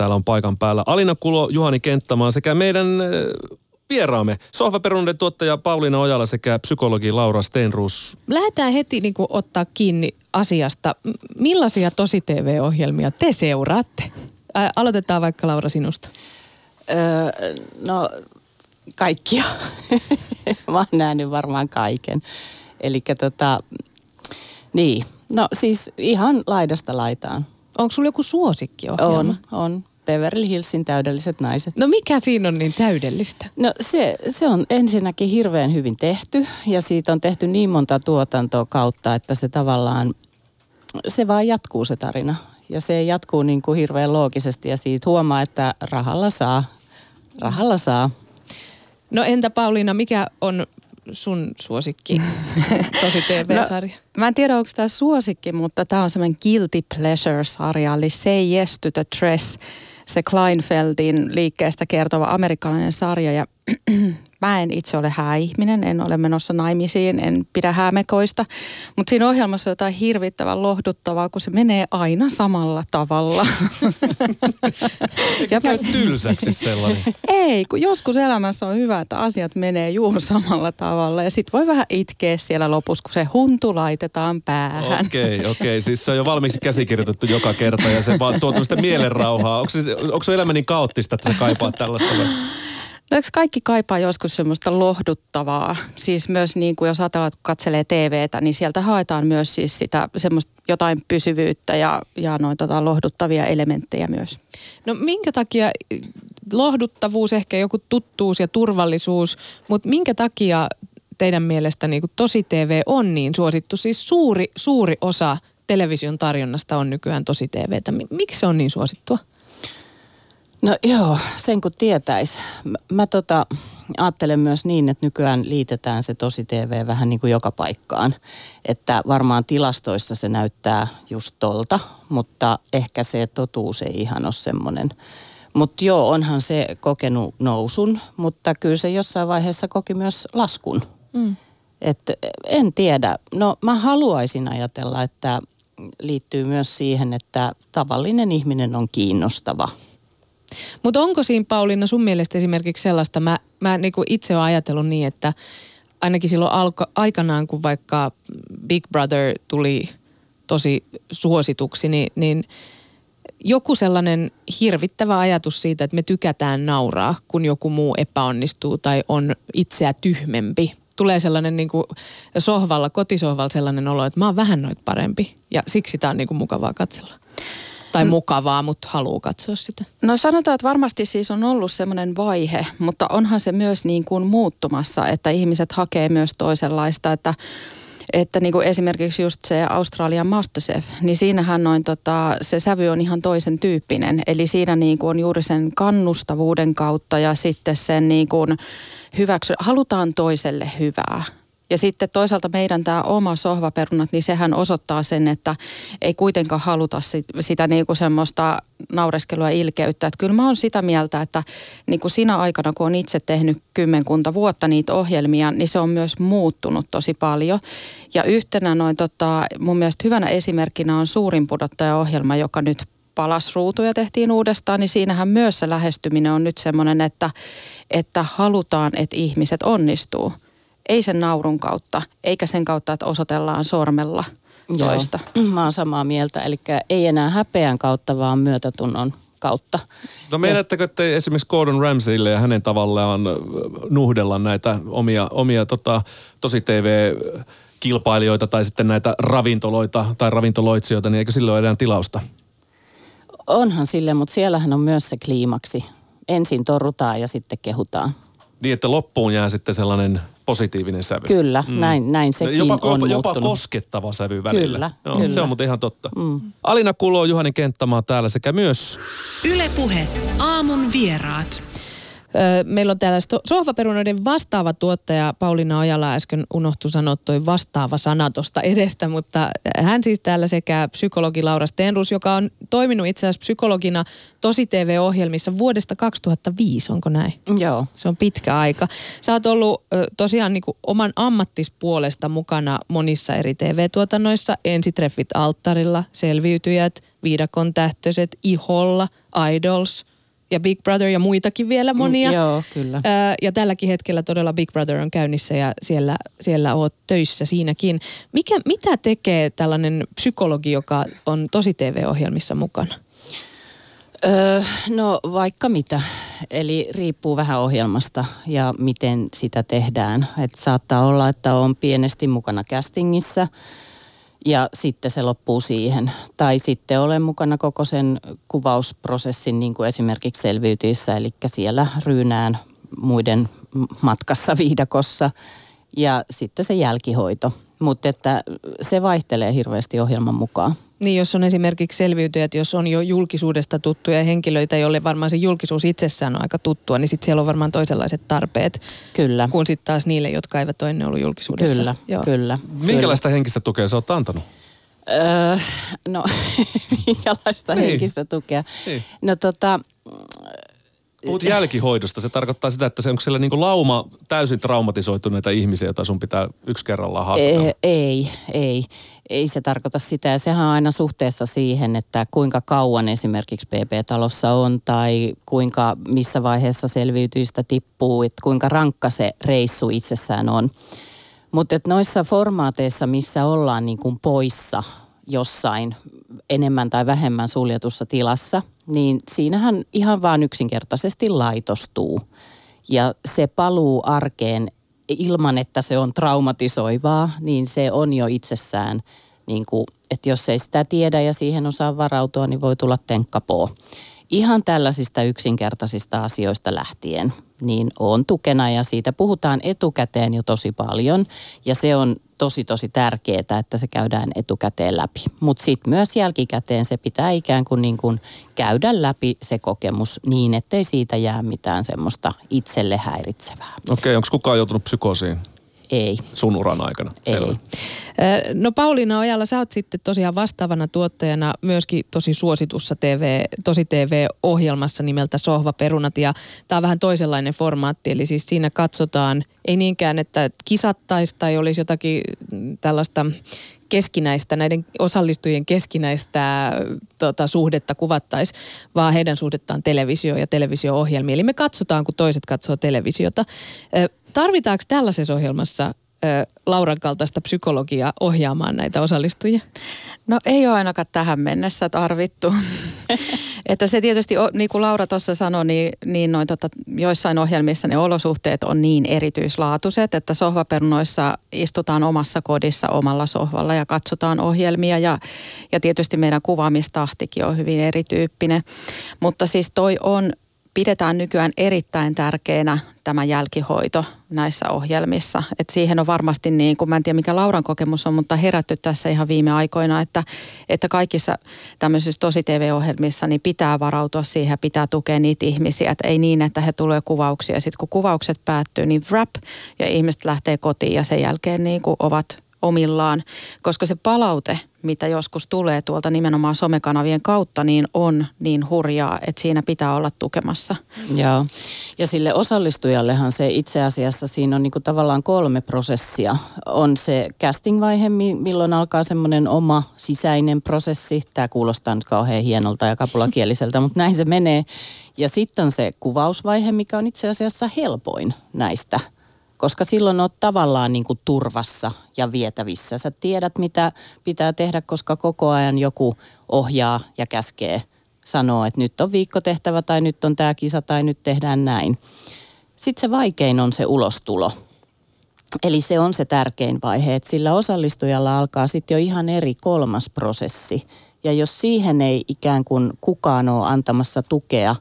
täällä on paikan päällä. Alina Kulo, Juhani Kenttämaa sekä meidän äh, vieraamme, sohvaperunoiden tuottaja Pauliina Ojala sekä psykologi Laura Stenrus. Lähdetään heti niin kuin, ottaa kiinni asiasta. Millaisia tosi TV-ohjelmia te seuraatte? Ä, aloitetaan vaikka Laura sinusta. Öö, no kaikkia. Mä oon nähnyt varmaan kaiken. Eli tota, niin. No siis ihan laidasta laitaan. Onko sulla joku suosikkiohjelma? On, on. Beverly Hillsin täydelliset naiset. No mikä siinä on niin täydellistä? No se, se on ensinnäkin hirveän hyvin tehty ja siitä on tehty niin monta tuotantoa kautta, että se tavallaan, se vaan jatkuu se tarina. Ja se jatkuu niin kuin hirveän loogisesti ja siitä huomaa, että rahalla saa. Rahalla saa. No entä Pauliina, mikä on sun suosikki tosi TV-sarja? No, mä en tiedä, onko tämä suosikki, mutta tämä on semmoinen guilty pleasure-sarja, eli Say Yes to the Dress se Kleinfeldin liikkeestä kertova amerikkalainen sarja ja mä en itse ole hääihminen, en ole menossa naimisiin, en pidä häämekoista, mutta siinä ohjelmassa on jotain hirvittävän lohduttavaa, kun se menee aina samalla tavalla. Eikö se tylsäksi sellainen? Ei, kun joskus elämässä on hyvä, että asiat menee juuri samalla tavalla ja sit voi vähän itkeä siellä lopussa, kun se huntu laitetaan päähän. Okei, okay, okei. Okay. Siis se on jo valmiiksi käsikirjoitettu joka kerta ja se vaan tuo tämmöistä mielenrauhaa. Onko se, onko se elämä niin kaoottista, että sä kaipaat tällaista vai? No eikö kaikki kaipaa joskus semmoista lohduttavaa? Siis myös niin kuin jos ajatellaan, että katselee TVtä, niin sieltä haetaan myös siis sitä semmoista jotain pysyvyyttä ja, ja noin tota lohduttavia elementtejä myös. No minkä takia lohduttavuus, ehkä joku tuttuus ja turvallisuus, mutta minkä takia teidän mielestä niin kuin tosi TV on niin suosittu? Siis suuri, suuri osa television tarjonnasta on nykyään tosi TVtä. Miksi se on niin suosittua? No joo, sen kun tietäisi. Mä, mä tota, ajattelen myös niin, että nykyään liitetään se tosi TV vähän niin kuin joka paikkaan. Että varmaan tilastoissa se näyttää just tolta, mutta ehkä se totuus ei ihan ole semmoinen. Mutta joo, onhan se kokenut nousun, mutta kyllä se jossain vaiheessa koki myös laskun. Mm. Et en tiedä. No mä haluaisin ajatella, että liittyy myös siihen, että tavallinen ihminen on kiinnostava – mutta onko siinä Pauliina sun mielestä esimerkiksi sellaista, mä, mä niinku itse olen ajatellut niin, että ainakin silloin alko, aikanaan, kun vaikka Big Brother tuli tosi suosituksi, niin, niin joku sellainen hirvittävä ajatus siitä, että me tykätään nauraa, kun joku muu epäonnistuu tai on itseä tyhmempi. Tulee sellainen niin kuin sohvalla, kotisohvalla sellainen olo, että mä oon vähän noit parempi. Ja siksi tämä on niin kuin mukavaa katsella tai mukavaa, mutta haluaa katsoa sitä? No sanotaan, että varmasti siis on ollut semmoinen vaihe, mutta onhan se myös niin kuin muuttumassa, että ihmiset hakee myös toisenlaista, että että niin kuin esimerkiksi just se Australian Masterchef, niin siinähän noin tota, se sävy on ihan toisen tyyppinen. Eli siinä niin kuin on juuri sen kannustavuuden kautta ja sitten sen niin kuin hyväksy, halutaan toiselle hyvää. Ja sitten toisaalta meidän tämä oma sohvaperunat, niin sehän osoittaa sen, että ei kuitenkaan haluta sit, sitä niin kuin semmoista naureskelua ilkeyttä. Että kyllä mä oon sitä mieltä, että niin kuin sinä aikana, kun on itse tehnyt kymmenkunta vuotta niitä ohjelmia, niin se on myös muuttunut tosi paljon. Ja yhtenä noin tota, mun mielestä hyvänä esimerkkinä on suurin pudottaja-ohjelma, joka nyt palasruutuja tehtiin uudestaan, niin siinähän myös se lähestyminen on nyt semmoinen, että, että halutaan, että ihmiset onnistuu – ei sen naurun kautta, eikä sen kautta, että osoitellaan sormella toista. Joo, mä oon samaa mieltä. Eli ei enää häpeän kautta, vaan myötätunnon kautta. No meidättekö te esimerkiksi Gordon Ramsaylle ja hänen tavallaan nuhdella näitä omia, omia tota, tosi TV kilpailijoita tai sitten näitä ravintoloita tai ravintoloitsijoita, niin eikö sille ole enää tilausta? Onhan sille, mutta siellähän on myös se kliimaksi. Ensin torrutaan ja sitten kehutaan. Niin, että loppuun jää sitten sellainen positiivinen sävy. Kyllä, mm. näin, näin sekin jopa, on jopa, jopa koskettava sävy välillä. Kyllä, Joo, kyllä. Se on muuten ihan totta. Mm. Alina Kulo, Juhani Kenttämaa täällä sekä myös... Ylepuhe aamun vieraat. Meillä on täällä sohvaperunoiden vastaava tuottaja Pauliina Ojala äsken unohtu sanoa toi vastaava sana tuosta edestä, mutta hän siis täällä sekä psykologi Laura Stenrus, joka on toiminut itse asiassa psykologina tosi TV-ohjelmissa vuodesta 2005, onko näin? Joo. Se on pitkä aika. Sä oot ollut tosiaan niin oman ammattispuolesta mukana monissa eri TV-tuotannoissa. Ensitreffit alttarilla, selviytyjät, viidakon tähtöiset, iholla, idols – ja Big Brother ja muitakin vielä monia. Mm, joo, kyllä. Ää, ja tälläkin hetkellä todella Big Brother on käynnissä ja siellä, siellä oot töissä siinäkin. Mikä, mitä tekee tällainen psykologi, joka on tosi TV-ohjelmissa mukana? Öö, no vaikka mitä. Eli riippuu vähän ohjelmasta ja miten sitä tehdään. Et saattaa olla, että on pienesti mukana castingissa – ja sitten se loppuu siihen. Tai sitten olen mukana koko sen kuvausprosessin, niin kuin esimerkiksi selviytyissä, eli siellä ryynään muiden matkassa viidakossa ja sitten se jälkihoito. Mutta että se vaihtelee hirveästi ohjelman mukaan. Niin, jos on esimerkiksi selviytyjät, jos on jo julkisuudesta tuttuja henkilöitä, joille varmaan se julkisuus itsessään on aika tuttua, niin sitten siellä on varmaan toisenlaiset tarpeet. Kyllä. Kuin sitten taas niille, jotka eivät ole ennen ollut julkisuudessa. Kyllä, Joo. kyllä. Minkälaista kyllä. henkistä tukea sä oot antanut? Öö, no, minkälaista niin. henkistä tukea? Niin. No tota, Puhut jälkihoidosta. Se tarkoittaa sitä, että se onko siellä niin lauma täysin traumatisoituneita ihmisiä, joita sun pitää yksi kerrallaan haastatella? Ei, ei. Ei se tarkoita sitä. Ja sehän on aina suhteessa siihen, että kuinka kauan esimerkiksi PP-talossa on tai kuinka missä vaiheessa selviytyistä tippuu, että kuinka rankka se reissu itsessään on. Mutta noissa formaateissa, missä ollaan niin kuin poissa jossain enemmän tai vähemmän suljetussa tilassa, niin siinähän ihan vaan yksinkertaisesti laitostuu. Ja se paluu arkeen ilman, että se on traumatisoivaa, niin se on jo itsessään, niin kuin, että jos ei sitä tiedä ja siihen osaa varautua, niin voi tulla tenkkapoo. Ihan tällaisista yksinkertaisista asioista lähtien, niin on tukena ja siitä puhutaan etukäteen jo tosi paljon. Ja se on tosi tosi tärkeää, että se käydään etukäteen läpi. Mutta sitten myös jälkikäteen se pitää ikään kuin, niin kuin käydä läpi se kokemus niin, ettei siitä jää mitään semmoista itselle häiritsevää. Okei, okay, onko kukaan joutunut psykoosiin? Ei. Sun uran aikana? Ei. Selvä. No Pauliina Ojala, sä oot sitten tosiaan vastaavana tuottajana myöskin tosi suositussa TV, tosi TV-ohjelmassa nimeltä Sohvaperunat ja tämä on vähän toisenlainen formaatti, eli siis siinä katsotaan, ei niinkään, että kisattaisi tai olisi jotakin tällaista keskinäistä, näiden osallistujien keskinäistä tota, suhdetta kuvattaisi, vaan heidän suhdettaan televisio- ja televisio-ohjelmiin. Eli me katsotaan, kun toiset katsoo televisiota. Tarvitaanko tällaisessa ohjelmassa Lauran kaltaista psykologiaa ohjaamaan näitä osallistujia? No ei ole ainakaan tähän mennessä tarvittu. että se tietysti, niin kuin Laura tuossa sanoi, niin, niin noin tota, joissain ohjelmissa ne olosuhteet on niin erityislaatuiset, että sohvaperunoissa istutaan omassa kodissa omalla sohvalla ja katsotaan ohjelmia ja, ja tietysti meidän kuvaamistahtikin on hyvin erityyppinen. Mutta siis toi on pidetään nykyään erittäin tärkeänä tämä jälkihoito näissä ohjelmissa. Et siihen on varmasti niin kuin, mä en tiedä mikä Lauran kokemus on, mutta herätty tässä ihan viime aikoina, että, että kaikissa tämmöisissä tosi TV-ohjelmissa niin pitää varautua siihen ja pitää tukea niitä ihmisiä. Et ei niin, että he tulee kuvauksia sitten kun kuvaukset päättyy, niin wrap ja ihmiset lähtee kotiin ja sen jälkeen niin kuin ovat omillaan, koska se palaute, mitä joskus tulee tuolta nimenomaan somekanavien kautta, niin on niin hurjaa, että siinä pitää olla tukemassa. Joo, ja sille osallistujallehan se itse asiassa siinä on niinku tavallaan kolme prosessia. On se casting-vaihe, milloin alkaa semmoinen oma sisäinen prosessi. Tämä kuulostaa nyt kauhean hienolta ja kapulakieliseltä, mutta näin se menee. Ja sitten on se kuvausvaihe, mikä on itse asiassa helpoin näistä – koska silloin olet tavallaan niin kuin turvassa ja vietävissä. Sä tiedät, mitä pitää tehdä, koska koko ajan joku ohjaa ja käskee sanoo, että nyt on viikkotehtävä tai nyt on tämä kisa tai nyt tehdään näin. Sitten se vaikein on se ulostulo. Eli se on se tärkein vaihe, että sillä osallistujalla alkaa sitten jo ihan eri kolmas prosessi. Ja jos siihen ei ikään kuin kukaan ole antamassa tukea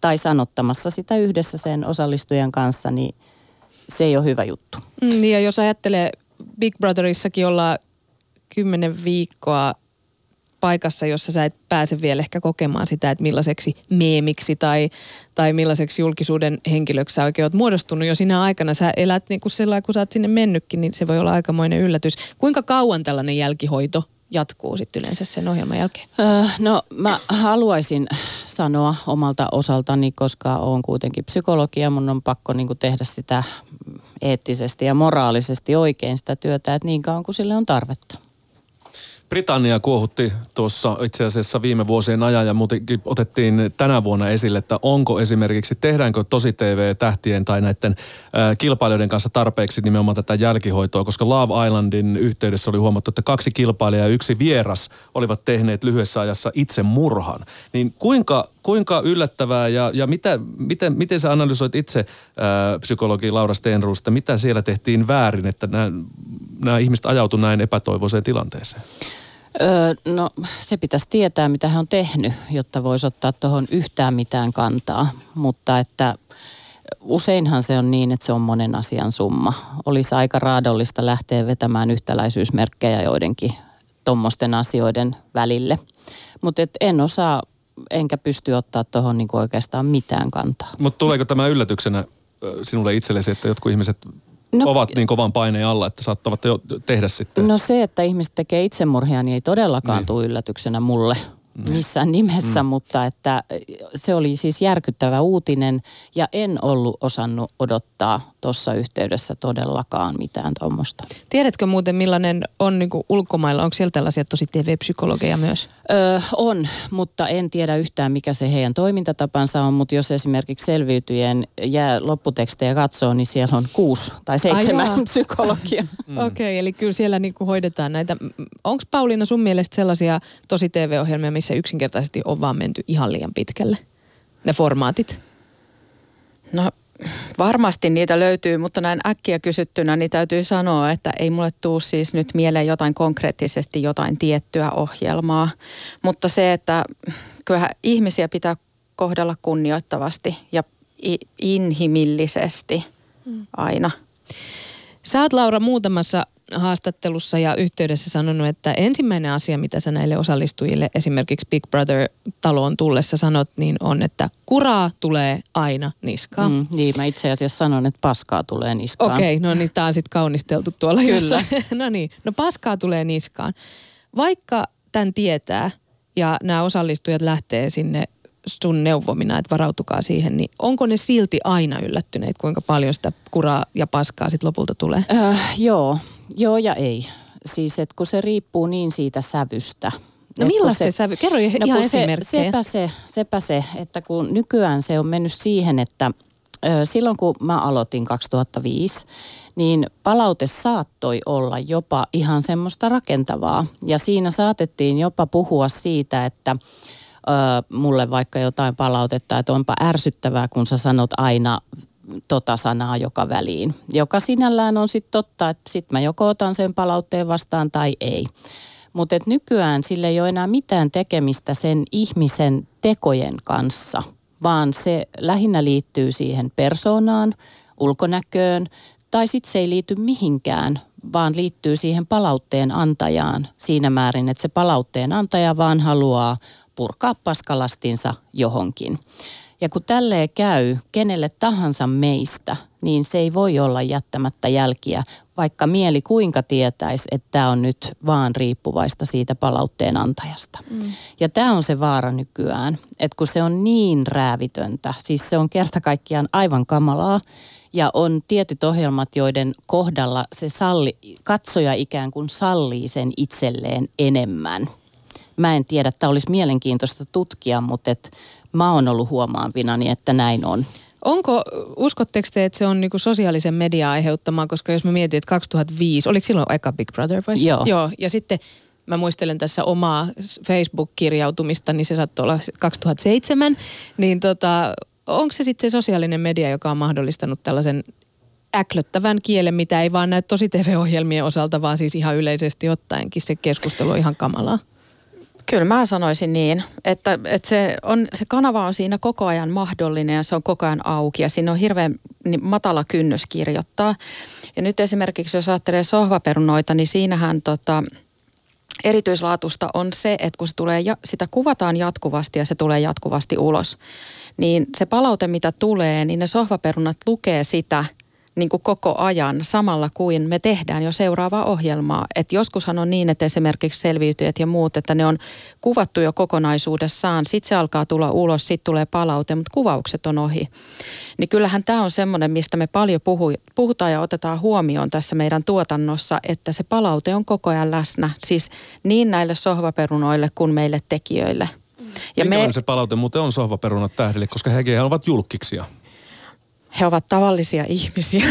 tai sanottamassa sitä yhdessä sen osallistujan kanssa, niin – se ei ole hyvä juttu. Mm, ja jos ajattelee Big Brotherissakin olla kymmenen viikkoa paikassa, jossa sä et pääse vielä ehkä kokemaan sitä, että millaiseksi meemiksi tai, tai millaiseksi julkisuuden henkilöksi sä oikein oot muodostunut jo sinä aikana. Sä elät niin kuin sellainen, kun sä oot sinne mennytkin, niin se voi olla aikamoinen yllätys. Kuinka kauan tällainen jälkihoito jatkuu sitten yleensä sen ohjelman jälkeen? Öö, no mä haluaisin sanoa omalta osaltani, koska olen kuitenkin psykologia, mun on pakko niin kuin tehdä sitä eettisesti ja moraalisesti oikein sitä työtä, että niin kauan kuin sille on tarvetta. Britannia kuohutti tuossa itse asiassa viime vuosien ajan ja muutenkin otettiin tänä vuonna esille, että onko esimerkiksi, tehdäänkö tosi TV-tähtien tai näiden äh, kilpailijoiden kanssa tarpeeksi nimenomaan tätä jälkihoitoa, koska Love Islandin yhteydessä oli huomattu, että kaksi kilpailijaa ja yksi vieras olivat tehneet lyhyessä ajassa itse murhan. Niin kuinka, kuinka yllättävää ja, ja mitä, miten, miten sä analysoit itse äh, psykologi Laura Stenruusta, mitä siellä tehtiin väärin, että nämä, nämä ihmiset ajautuivat näin epätoivoiseen tilanteeseen? Öö, no se pitäisi tietää, mitä hän on tehnyt, jotta voisi ottaa tuohon yhtään mitään kantaa. Mutta että useinhan se on niin, että se on monen asian summa. Olisi aika raadollista lähteä vetämään yhtäläisyysmerkkejä joidenkin tuommoisten asioiden välille. Mutta en osaa enkä pysty ottaa tuohon niinku oikeastaan mitään kantaa. Mutta tuleeko tämä yllätyksenä sinulle itsellesi, että jotkut ihmiset no, ovat niin kovan paineen alla, että saattavat jo tehdä sitten? No se, että ihmiset tekee itsemurhia, niin ei todellakaan niin. tule yllätyksenä mulle missään nimessä, mm. mutta että se oli siis järkyttävä uutinen ja en ollut osannut odottaa tuossa yhteydessä todellakaan mitään tuommoista. Tiedätkö muuten millainen on niin ulkomailla, onko siellä tällaisia tosi TV-psykologeja myös? Öö, on, mutta en tiedä yhtään mikä se heidän toimintatapansa on, mutta jos esimerkiksi selviytyjen jää lopputekstejä katsoo, niin siellä on kuusi tai seitsemän Ai psykologia. Mm. Okei, okay, eli kyllä siellä niin hoidetaan näitä. Onko Pauliina sun mielestä sellaisia tosi TV-ohjelmia, missä yksinkertaisesti on vaan menty ihan liian pitkälle? Ne formaatit? No varmasti niitä löytyy, mutta näin äkkiä kysyttynä niin täytyy sanoa, että ei mulle tuu siis nyt mieleen jotain konkreettisesti jotain tiettyä ohjelmaa. Mutta se, että kyllähän ihmisiä pitää kohdella kunnioittavasti ja inhimillisesti mm. aina. Sä oot Laura muutamassa haastattelussa ja yhteydessä sanonut, että ensimmäinen asia, mitä sä näille osallistujille esimerkiksi Big Brother-taloon tullessa sanot, niin on, että kuraa tulee aina niskaan. Mm, niin, mä itse asiassa sanon, että paskaa tulee niskaan. Okei, okay, no niin, tää on sitten kaunisteltu tuolla Kyllä. Jossain. no niin, no paskaa tulee niskaan. Vaikka tämän tietää ja nämä osallistujat lähtee sinne sun neuvomina, että varautukaa siihen, niin onko ne silti aina yllättyneet, kuinka paljon sitä kuraa ja paskaa sitten lopulta tulee? Äh, joo, joo ja ei. Siis, että kun se riippuu niin siitä sävystä. No millaista se, se sävy? Kerro no ihan esimerkkejä. Se, sepä, se, sepä se, että kun nykyään se on mennyt siihen, että ö, silloin kun mä aloitin 2005, niin palaute saattoi olla jopa ihan semmoista rakentavaa. Ja siinä saatettiin jopa puhua siitä, että mulle vaikka jotain palautetta, että onpa ärsyttävää, kun sä sanot aina tota sanaa joka väliin. Joka sinällään on sitten totta, että sitten mä joko otan sen palautteen vastaan tai ei. Mutta nykyään sille ei ole enää mitään tekemistä sen ihmisen tekojen kanssa, vaan se lähinnä liittyy siihen persoonaan, ulkonäköön, tai sitten se ei liity mihinkään, vaan liittyy siihen palautteen antajaan siinä määrin, että se palautteen antaja vaan haluaa purkaa paskalastinsa johonkin. Ja kun tälleen käy kenelle tahansa meistä, niin se ei voi olla jättämättä jälkiä, vaikka mieli kuinka tietäisi, että tämä on nyt vaan riippuvaista siitä palautteen antajasta. Mm. Ja tämä on se vaara nykyään, että kun se on niin räävitöntä, siis se on kerta kaikkiaan aivan kamalaa, ja on tietyt ohjelmat, joiden kohdalla se salli, katsoja ikään kuin sallii sen itselleen enemmän – mä en tiedä, että olisi mielenkiintoista tutkia, mutta et mä oon ollut huomaavinani, että näin on. Onko, uskotteko te, että se on niinku sosiaalisen median aiheuttamaa, koska jos mä mietin, että 2005, oliko silloin eka Big Brother vai? Joo. Joo, ja sitten mä muistelen tässä omaa Facebook-kirjautumista, niin se saattoi olla 2007, niin tota, onko se sitten se sosiaalinen media, joka on mahdollistanut tällaisen äklöttävän kielen, mitä ei vaan näy tosi TV-ohjelmien osalta, vaan siis ihan yleisesti ottaenkin se keskustelu on ihan kamalaa? Kyllä mä sanoisin niin, että, että se, on, se kanava on siinä koko ajan mahdollinen ja se on koko ajan auki ja siinä on hirveän niin matala kynnys kirjoittaa. Ja nyt esimerkiksi jos ajattelee sohvaperunoita, niin siinähän tota, erityislaatusta on se, että kun se tulee, sitä kuvataan jatkuvasti ja se tulee jatkuvasti ulos, niin se palaute, mitä tulee, niin ne sohvaperunat lukee sitä – niin kuin koko ajan samalla kuin me tehdään jo seuraavaa ohjelmaa. Et joskushan on niin, että esimerkiksi selviytyjät ja muut, että ne on kuvattu jo kokonaisuudessaan, sitten se alkaa tulla ulos, sitten tulee palaute, mutta kuvaukset on ohi. Niin kyllähän tämä on semmoinen, mistä me paljon puhu, puhutaan ja otetaan huomioon tässä meidän tuotannossa, että se palaute on koko ajan läsnä, siis niin näille sohvaperunoille kuin meille tekijöille. Ja me... se palaute muuten on sohvaperunat tähdille, koska hekin ovat julkiksia? He ovat tavallisia ihmisiä.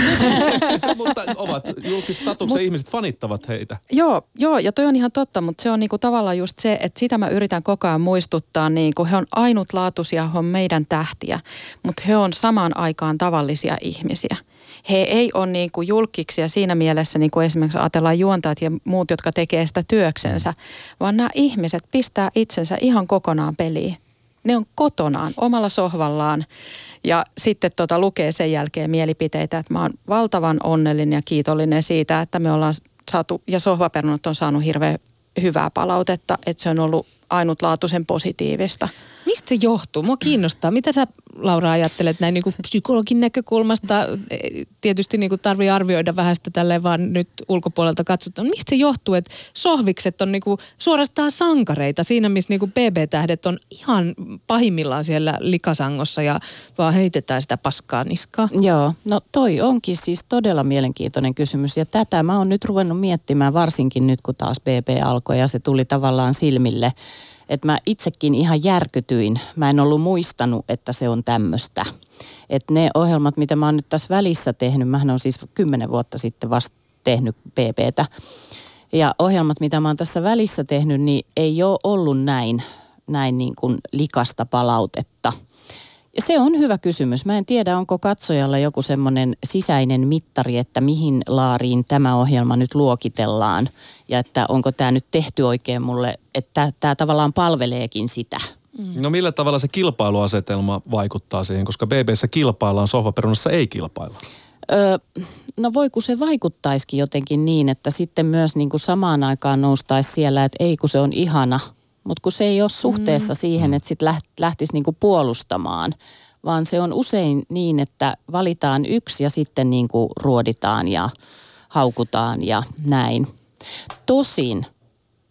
mutta ovat julkistatuksen Mut, ihmiset fanittavat heitä. Joo, joo, ja toi on ihan totta, mutta se on niinku tavallaan just se, että sitä mä yritän koko ajan muistuttaa, niinku he on ainutlaatuisia, he on meidän tähtiä, mutta he on samaan aikaan tavallisia ihmisiä. He ei ole niinku julkiksia siinä mielessä, niin kuin esimerkiksi ajatellaan juontajat ja muut, jotka tekee sitä työksensä, vaan nämä ihmiset pistää itsensä ihan kokonaan peliin. Ne on kotonaan, omalla sohvallaan ja sitten tota lukee sen jälkeen mielipiteitä, että mä oon valtavan onnellinen ja kiitollinen siitä, että me ollaan saatu, ja sohvaperunat on saanut hirveän hyvää palautetta, että se on ollut ainutlaatuisen positiivista. Mistä se johtuu? Mua kiinnostaa. Mitä sä Laura ajattelet näin niin kuin psykologin näkökulmasta? E, tietysti niin kuin tarvii arvioida vähän sitä tälleen vaan nyt ulkopuolelta katsotaan. Mistä se johtuu, että sohvikset on niin kuin suorastaan sankareita siinä, missä niin kuin BB-tähdet on ihan pahimmillaan siellä likasangossa ja vaan heitetään sitä paskaa niskaa? Joo, no toi onkin siis todella mielenkiintoinen kysymys ja tätä mä oon nyt ruvennut miettimään varsinkin nyt kun taas BB alkoi ja se tuli tavallaan silmille – että mä itsekin ihan järkytyin. Mä en ollut muistanut, että se on tämmöistä. Että ne ohjelmat, mitä mä oon nyt tässä välissä tehnyt, mä on siis kymmenen vuotta sitten vasta tehnyt PPtä. Ja ohjelmat, mitä mä oon tässä välissä tehnyt, niin ei ole ollut näin, näin niin kuin likasta palautetta – se on hyvä kysymys. Mä en tiedä, onko katsojalla joku semmoinen sisäinen mittari, että mihin laariin tämä ohjelma nyt luokitellaan. Ja että onko tämä nyt tehty oikein mulle, että tämä tavallaan palveleekin sitä. Mm. No millä tavalla se kilpailuasetelma vaikuttaa siihen, koska BBssä kilpaillaan, sohvaperunassa ei kilpailla? Öö, no voi kun se vaikuttaisikin jotenkin niin, että sitten myös niin kuin samaan aikaan noustaisi siellä, että ei kun se on ihana – mutta kun se ei ole suhteessa mm. siihen, että sitten lähtisi niinku puolustamaan, vaan se on usein niin, että valitaan yksi ja sitten niinku ruoditaan ja haukutaan ja näin. Tosin,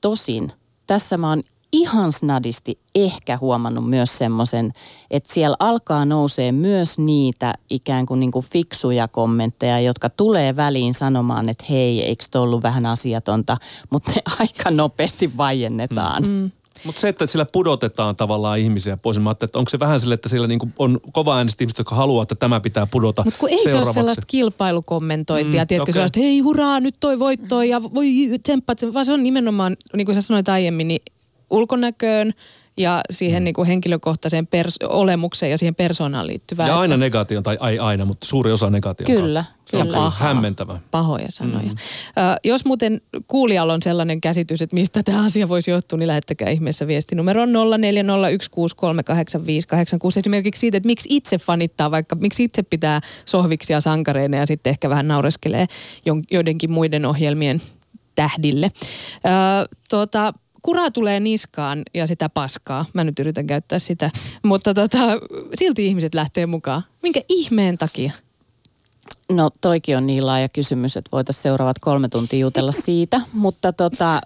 tosin, tässä mä oon ihan snadisti ehkä huomannut myös semmoisen, että siellä alkaa nousee myös niitä ikään kuin, niin kuin fiksuja kommentteja, jotka tulee väliin sanomaan, että hei, eikö ollut vähän asiatonta, mutta ne aika nopeasti vaiennetaan. Mm. Mutta se, että sillä pudotetaan tavallaan ihmisiä pois, niin mä että onko se vähän sille, että siellä niinku on kova äänestä ihmiset, jotka haluaa, että tämä pitää pudota Mutta kun ei se ole sellaista kilpailukommentointia, mm, tiedätkö, okay. sellaista, hei hurraa, nyt toi voittoi ja voi tsemppat, vaan se on nimenomaan, niin kuin sä sanoit aiemmin, niin ulkonäköön, ja siihen mm. niin kuin henkilökohtaiseen pers- olemukseen ja siihen persoonaan liittyvään. Ja aina negaation, tai ei aina, mutta suuri osa negaation. Kyllä, kyllä. On hämmentävä. Pahoja sanoja. Mm. Ö, jos muuten kuulijalla on sellainen käsitys, että mistä tämä asia voisi johtua, niin lähettäkää ihmeessä viesti. Numero on 0401638586. Esimerkiksi siitä, että miksi itse fanittaa, vaikka miksi itse pitää sohviksia sankareina ja sitten ehkä vähän naureskelee joidenkin muiden ohjelmien tähdille. Ö, tuota, kuraa tulee niskaan ja sitä paskaa. Mä nyt yritän käyttää sitä. Mutta tota, silti ihmiset lähtee mukaan. Minkä ihmeen takia? No toikin on niin laaja kysymys, että voitaisiin seuraavat kolme tuntia jutella siitä, mutta tota...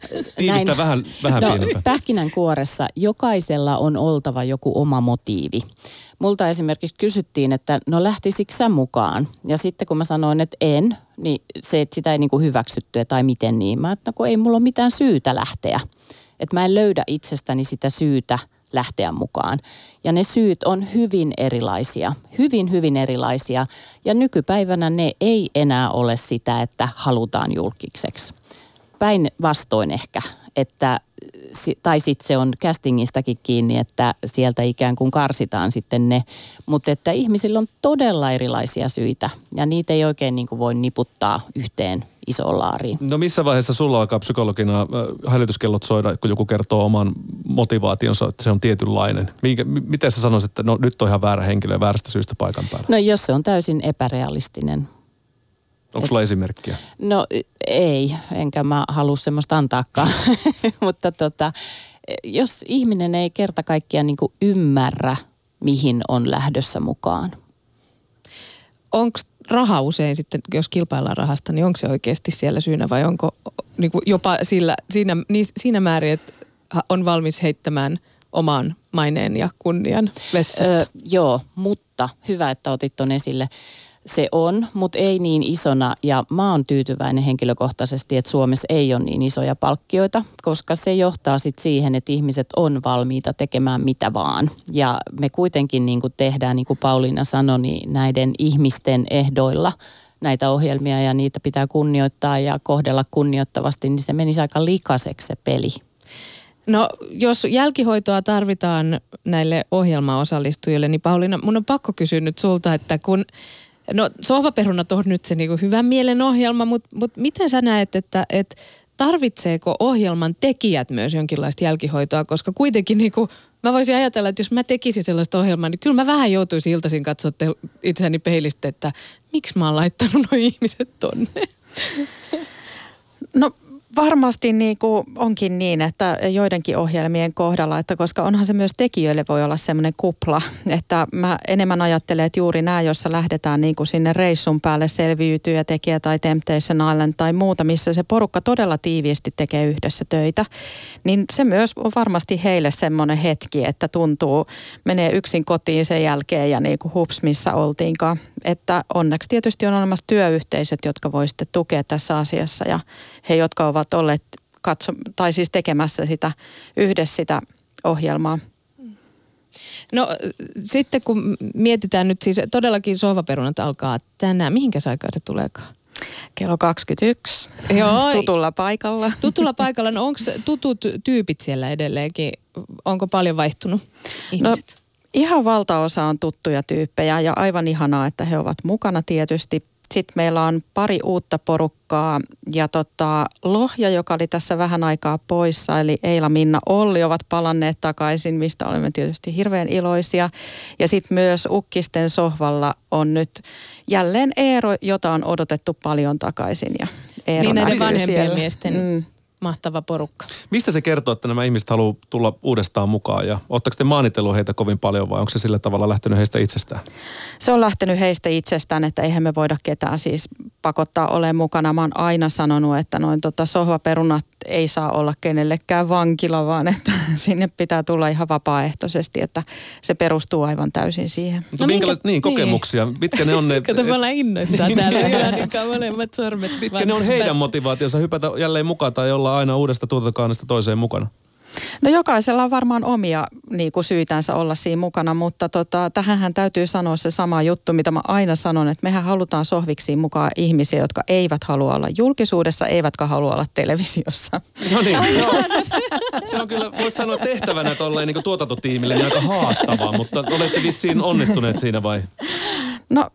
näin, vähän, vähän no, Pähkinänkuoressa jokaisella on oltava joku oma motiivi. Multa esimerkiksi kysyttiin, että no lähtisikö sä mukaan? Ja sitten kun mä sanoin, että en, niin se, että sitä ei niin kuin hyväksytty tai miten niin. Mä että no kun ei mulla ole mitään syytä lähteä. Että mä en löydä itsestäni sitä syytä lähteä mukaan. Ja ne syyt on hyvin erilaisia, hyvin hyvin erilaisia. Ja nykypäivänä ne ei enää ole sitä, että halutaan julkiseksi. Päin vastoin ehkä, että tai sitten se on castingistakin kiinni, että sieltä ikään kuin karsitaan sitten ne. Mutta että ihmisillä on todella erilaisia syitä ja niitä ei oikein niin kuin voi niputtaa yhteen isoon laariin. No missä vaiheessa sulla alkaa psykologina äh, hälytyskellot soida, kun joku kertoo oman motivaationsa, että se on tietynlainen? Minkä, miten sä sanoisit, että no nyt on ihan väärä henkilö ja väärästä syystä paikan päällä? No jos se on täysin epärealistinen. Onko sulla esimerkkiä? No ei, enkä mä halua semmoista antaakaan. Mutta tota, jos ihminen ei kerta kaikkiaan niin ymmärrä, mihin on lähdössä mukaan. Onko raha usein sitten, jos kilpaillaan rahasta, niin onko se oikeasti siellä syynä vai onko niin kuin jopa sillä, siinä, niin, siinä määrin, että on valmis heittämään oman maineen ja kunnian vessasta? Öö, joo, mutta hyvä, että otit ton esille. Se on, mutta ei niin isona ja mä oon tyytyväinen henkilökohtaisesti, että Suomessa ei ole niin isoja palkkioita, koska se johtaa sitten siihen, että ihmiset on valmiita tekemään mitä vaan. Ja me kuitenkin niin kuin tehdään, niin kuin Pauliina sanoi, niin näiden ihmisten ehdoilla näitä ohjelmia ja niitä pitää kunnioittaa ja kohdella kunnioittavasti, niin se menisi aika likaseksi se peli. No jos jälkihoitoa tarvitaan näille ohjelmaosallistujille, niin Pauliina, mun on pakko kysyä nyt sulta, että kun No sohvaperunat on nyt se niinku hyvän mielen ohjelma, mutta mut miten sä näet, että et tarvitseeko ohjelman tekijät myös jonkinlaista jälkihoitoa, koska kuitenkin niinku, mä voisin ajatella, että jos mä tekisin sellaista ohjelmaa, niin kyllä mä vähän joutuisin iltaisin katsoa itseäni peilistä, että miksi mä oon laittanut nuo ihmiset tonne. No Varmasti niin kuin onkin niin, että joidenkin ohjelmien kohdalla, että koska onhan se myös tekijöille voi olla semmoinen kupla, että mä enemmän ajattelen, että juuri nämä, jossa lähdetään niin kuin sinne reissun päälle selviytyä tekijä tai Temptation Island tai muuta, missä se porukka todella tiiviisti tekee yhdessä töitä, niin se myös on varmasti heille semmoinen hetki, että tuntuu, menee yksin kotiin sen jälkeen ja niin kuin hups, missä oltiinkaan. Että onneksi tietysti on olemassa työyhteisöt, jotka voi sitten tukea tässä asiassa ja he, jotka ovat olleet katso, tai siis tekemässä sitä yhdessä sitä ohjelmaa. No sitten kun mietitään nyt siis, todellakin sohvaperunat alkaa tänään. Mihinkä aikaa se tuleekaan? Kello 21. Joo. Tutulla paikalla. Tutulla paikalla. No onko tutut tyypit siellä edelleenkin? Onko paljon vaihtunut ihmiset? No, ihan valtaosa on tuttuja tyyppejä ja aivan ihanaa, että he ovat mukana tietysti sitten meillä on pari uutta porukkaa ja tota, Lohja, joka oli tässä vähän aikaa poissa, eli Eila, Minna, Olli ovat palanneet takaisin, mistä olemme tietysti hirveän iloisia. Ja sitten myös Ukkisten sohvalla on nyt jälleen Eero, jota on odotettu paljon takaisin. Ja Eero niin näiden vanhempien siellä. miesten mm mahtava porukka. Mistä se kertoo, että nämä ihmiset haluaa tulla uudestaan mukaan ja ottaako te maanitellut heitä kovin paljon vai onko se sillä tavalla lähtenyt heistä itsestään? Se on lähtenyt heistä itsestään, että eihän me voida ketään siis pakottaa olemaan mukana. Mä oon aina sanonut, että noin tota sohvaperunat ei saa olla kenellekään vankila, vaan että sinne pitää tulla ihan vapaaehtoisesti, että se perustuu aivan täysin siihen. Mutta no minkä, niin, kokemuksia? Niin. Mitkä ne on ne? Kato, me ollaan innoissaan niin, täällä. Niin, niin molemmat sormet. Mitkä ne on heidän motivaationsa hypätä jälleen mukaan tai olla aina uudesta tuotantokaannesta toiseen mukana? No jokaisella on varmaan omia niin kuin syytänsä olla siinä mukana, mutta tota, tähänhän täytyy sanoa se sama juttu, mitä mä aina sanon, että mehän halutaan sohviksi mukaan ihmisiä, jotka eivät halua olla julkisuudessa, eivätkä halua olla televisiossa. No niin, se on, se on kyllä, voisi sanoa tehtävänä tolleen niin tuotantotiimille niin aika haastavaa, mutta olette vissiin onnistuneet siinä vai? No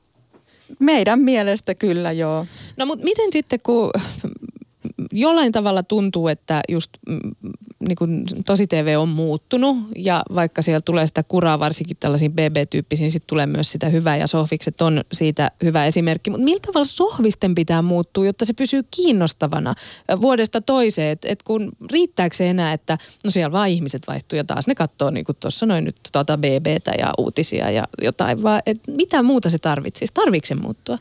meidän mielestä kyllä joo. No mutta miten sitten, kun jollain tavalla tuntuu, että just mm, niin kuin tosi TV on muuttunut ja vaikka siellä tulee sitä kuraa varsinkin tällaisiin BB-tyyppisiin, niin sitten tulee myös sitä hyvää ja sohvikset on siitä hyvä esimerkki. Mutta millä tavalla sohvisten pitää muuttua, jotta se pysyy kiinnostavana vuodesta toiseen? Että et kun riittääkö se enää, että no siellä vaan ihmiset vaihtuu ja taas ne katsoo niin kuin tuossa noin nyt tuota BBtä ja uutisia ja jotain, vaan et mitä muuta se tarvitsisi? Tarviiko muuttua?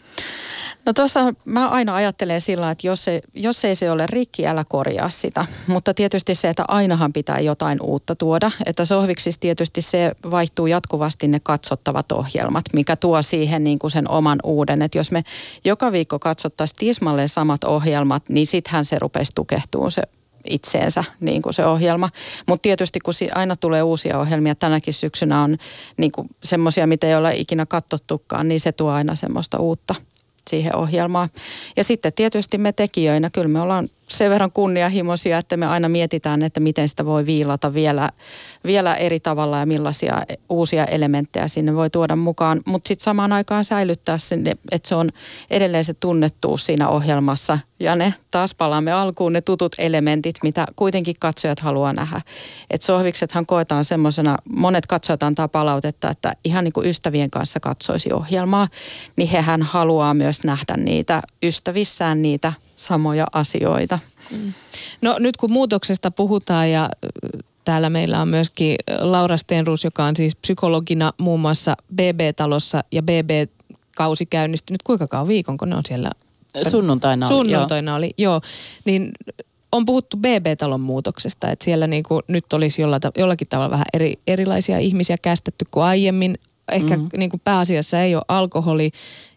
No tuossa mä aina ajattelen sillä, että jos, se, jos ei se ole rikki, älä korjaa sitä. Mutta tietysti se, että ainahan pitää jotain uutta tuoda. Että sohviksissa tietysti se vaihtuu jatkuvasti ne katsottavat ohjelmat, mikä tuo siihen niin kuin sen oman uuden. Että jos me joka viikko katsottaisiin tismalleen samat ohjelmat, niin sittenhän se rupesi tukehtuun se itseensä niin kuin se ohjelma. Mutta tietysti kun aina tulee uusia ohjelmia, tänäkin syksynä on niin semmoisia, mitä ei ole ikinä katsottukaan, niin se tuo aina semmoista uutta – siihen ohjelmaan. Ja sitten tietysti me tekijöinä, kyllä me ollaan sen verran kunnianhimoisia, että me aina mietitään, että miten sitä voi viilata vielä, vielä eri tavalla ja millaisia uusia elementtejä sinne voi tuoda mukaan. Mutta sitten samaan aikaan säilyttää sen, että se on edelleen se tunnettuus siinä ohjelmassa. Ja ne taas palaamme alkuun ne tutut elementit, mitä kuitenkin katsojat haluaa nähdä. Että sohviksethan koetaan semmoisena, monet katsojat antaa palautetta, että ihan niin kuin ystävien kanssa katsoisi ohjelmaa, niin hehän haluaa myös nähdä niitä ystävissään niitä samoja asioita. Mm. No nyt kun muutoksesta puhutaan ja täällä meillä on myöskin Laura Stenrus, joka on siis psykologina muun muassa BB-talossa ja BB-kausi käynnistynyt. Kuinka kauan viikon, kun ne on siellä? Sunnuntaina oli, Sunnuntaina joo. oli, joo. Niin on puhuttu BB-talon muutoksesta, että siellä niin kuin nyt olisi jollakin tavalla vähän eri, erilaisia ihmisiä kästetty kuin aiemmin ehkä mm. niin kuin pääasiassa ei ole alkoholi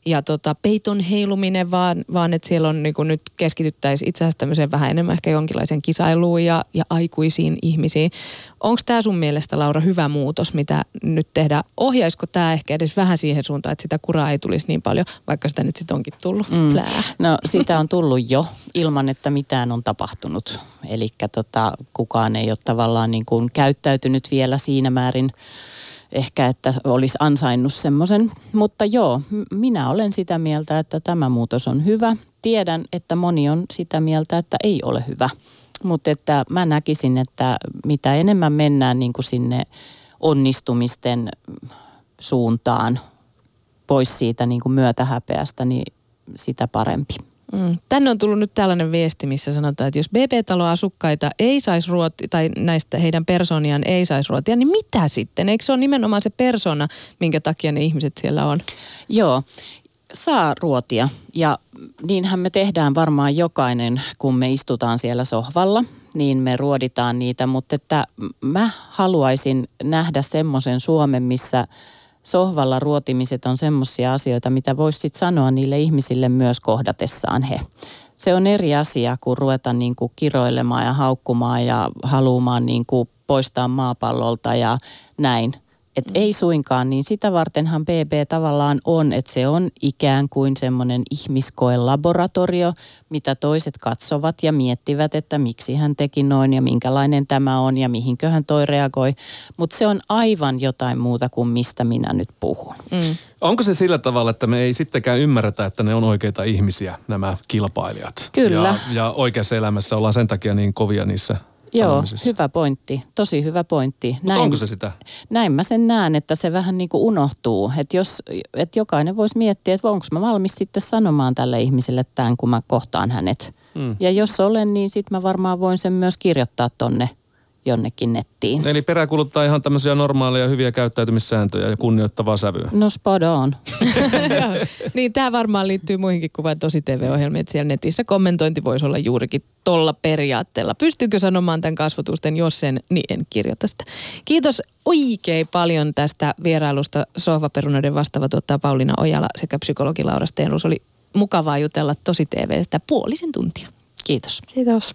ja tota, peiton heiluminen, vaan, vaan että siellä on niin kuin nyt keskityttäisiin itse asiassa tämmöiseen vähän enemmän ehkä jonkinlaiseen kisailuun ja, ja aikuisiin ihmisiin. Onko tämä sun mielestä, Laura, hyvä muutos, mitä nyt tehdään? Ohjaisiko tämä ehkä edes vähän siihen suuntaan, että sitä kuraa ei tulisi niin paljon, vaikka sitä nyt sitten onkin tullut? Mm. No sitä on tullut jo ilman, että mitään on tapahtunut. Eli tota, kukaan ei ole tavallaan niin kuin käyttäytynyt vielä siinä määrin – ehkä, että olisi ansainnut semmoisen. Mutta joo, minä olen sitä mieltä, että tämä muutos on hyvä. Tiedän, että moni on sitä mieltä, että ei ole hyvä. Mutta että mä näkisin, että mitä enemmän mennään niin kuin sinne onnistumisten suuntaan pois siitä niin kuin myötähäpeästä, niin sitä parempi. Mm. Tänne on tullut nyt tällainen viesti, missä sanotaan, että jos BB-talon asukkaita ei saisi ruotia, tai näistä heidän persooniaan ei saisi ruotia, niin mitä sitten? Eikö se ole nimenomaan se persona, minkä takia ne ihmiset siellä on? Joo, saa ruotia. Ja niinhän me tehdään varmaan jokainen, kun me istutaan siellä sohvalla, niin me ruoditaan niitä. Mutta että mä haluaisin nähdä semmoisen Suomen, missä sohvalla ruotimiset on semmoisia asioita, mitä voisi sitten sanoa niille ihmisille myös kohdatessaan he. Se on eri asia kuin ruveta niin kuin kiroilemaan ja haukkumaan ja haluamaan niin kuin poistaa maapallolta ja näin. Et mm. ei suinkaan, niin sitä vartenhan BB tavallaan on, että se on ikään kuin semmoinen ihmiskoelaboratorio, mitä toiset katsovat ja miettivät, että miksi hän teki noin ja minkälainen tämä on ja mihinköhän toi reagoi. Mutta se on aivan jotain muuta kuin mistä minä nyt puhun. Mm. Onko se sillä tavalla, että me ei sittenkään ymmärretä, että ne on oikeita ihmisiä, nämä kilpailijat? Kyllä. Ja, ja oikeassa elämässä ollaan sen takia niin kovia niissä Joo, hyvä pointti. Tosi hyvä pointti. Näin, onko se sitä? Näin mä sen näen, että se vähän niin kuin unohtuu. Että jos, että jokainen voisi miettiä, että onko mä valmis sitten sanomaan tälle ihmiselle tämän, kun mä kohtaan hänet. Hmm. Ja jos olen, niin sitten mä varmaan voin sen myös kirjoittaa tonne jonnekin nettiin. Eli peräkuluttaa ihan tämmöisiä normaaleja hyviä käyttäytymissääntöjä ja kunnioittavaa sävyä. No spot on. niin tämä varmaan liittyy muihinkin kuin vain tosi TV-ohjelmiin, että siellä netissä kommentointi voisi olla juurikin tolla periaatteella. Pystyykö sanomaan tämän kasvotusten, jos sen, niin en kirjoita sitä. Kiitos oikein paljon tästä vierailusta Sohvaperunoiden vastaava tuottaa Pauliina Ojala sekä psykologi Laura Stenrus. Oli mukavaa jutella tosi TVstä puolisen tuntia. Kiitos. Kiitos.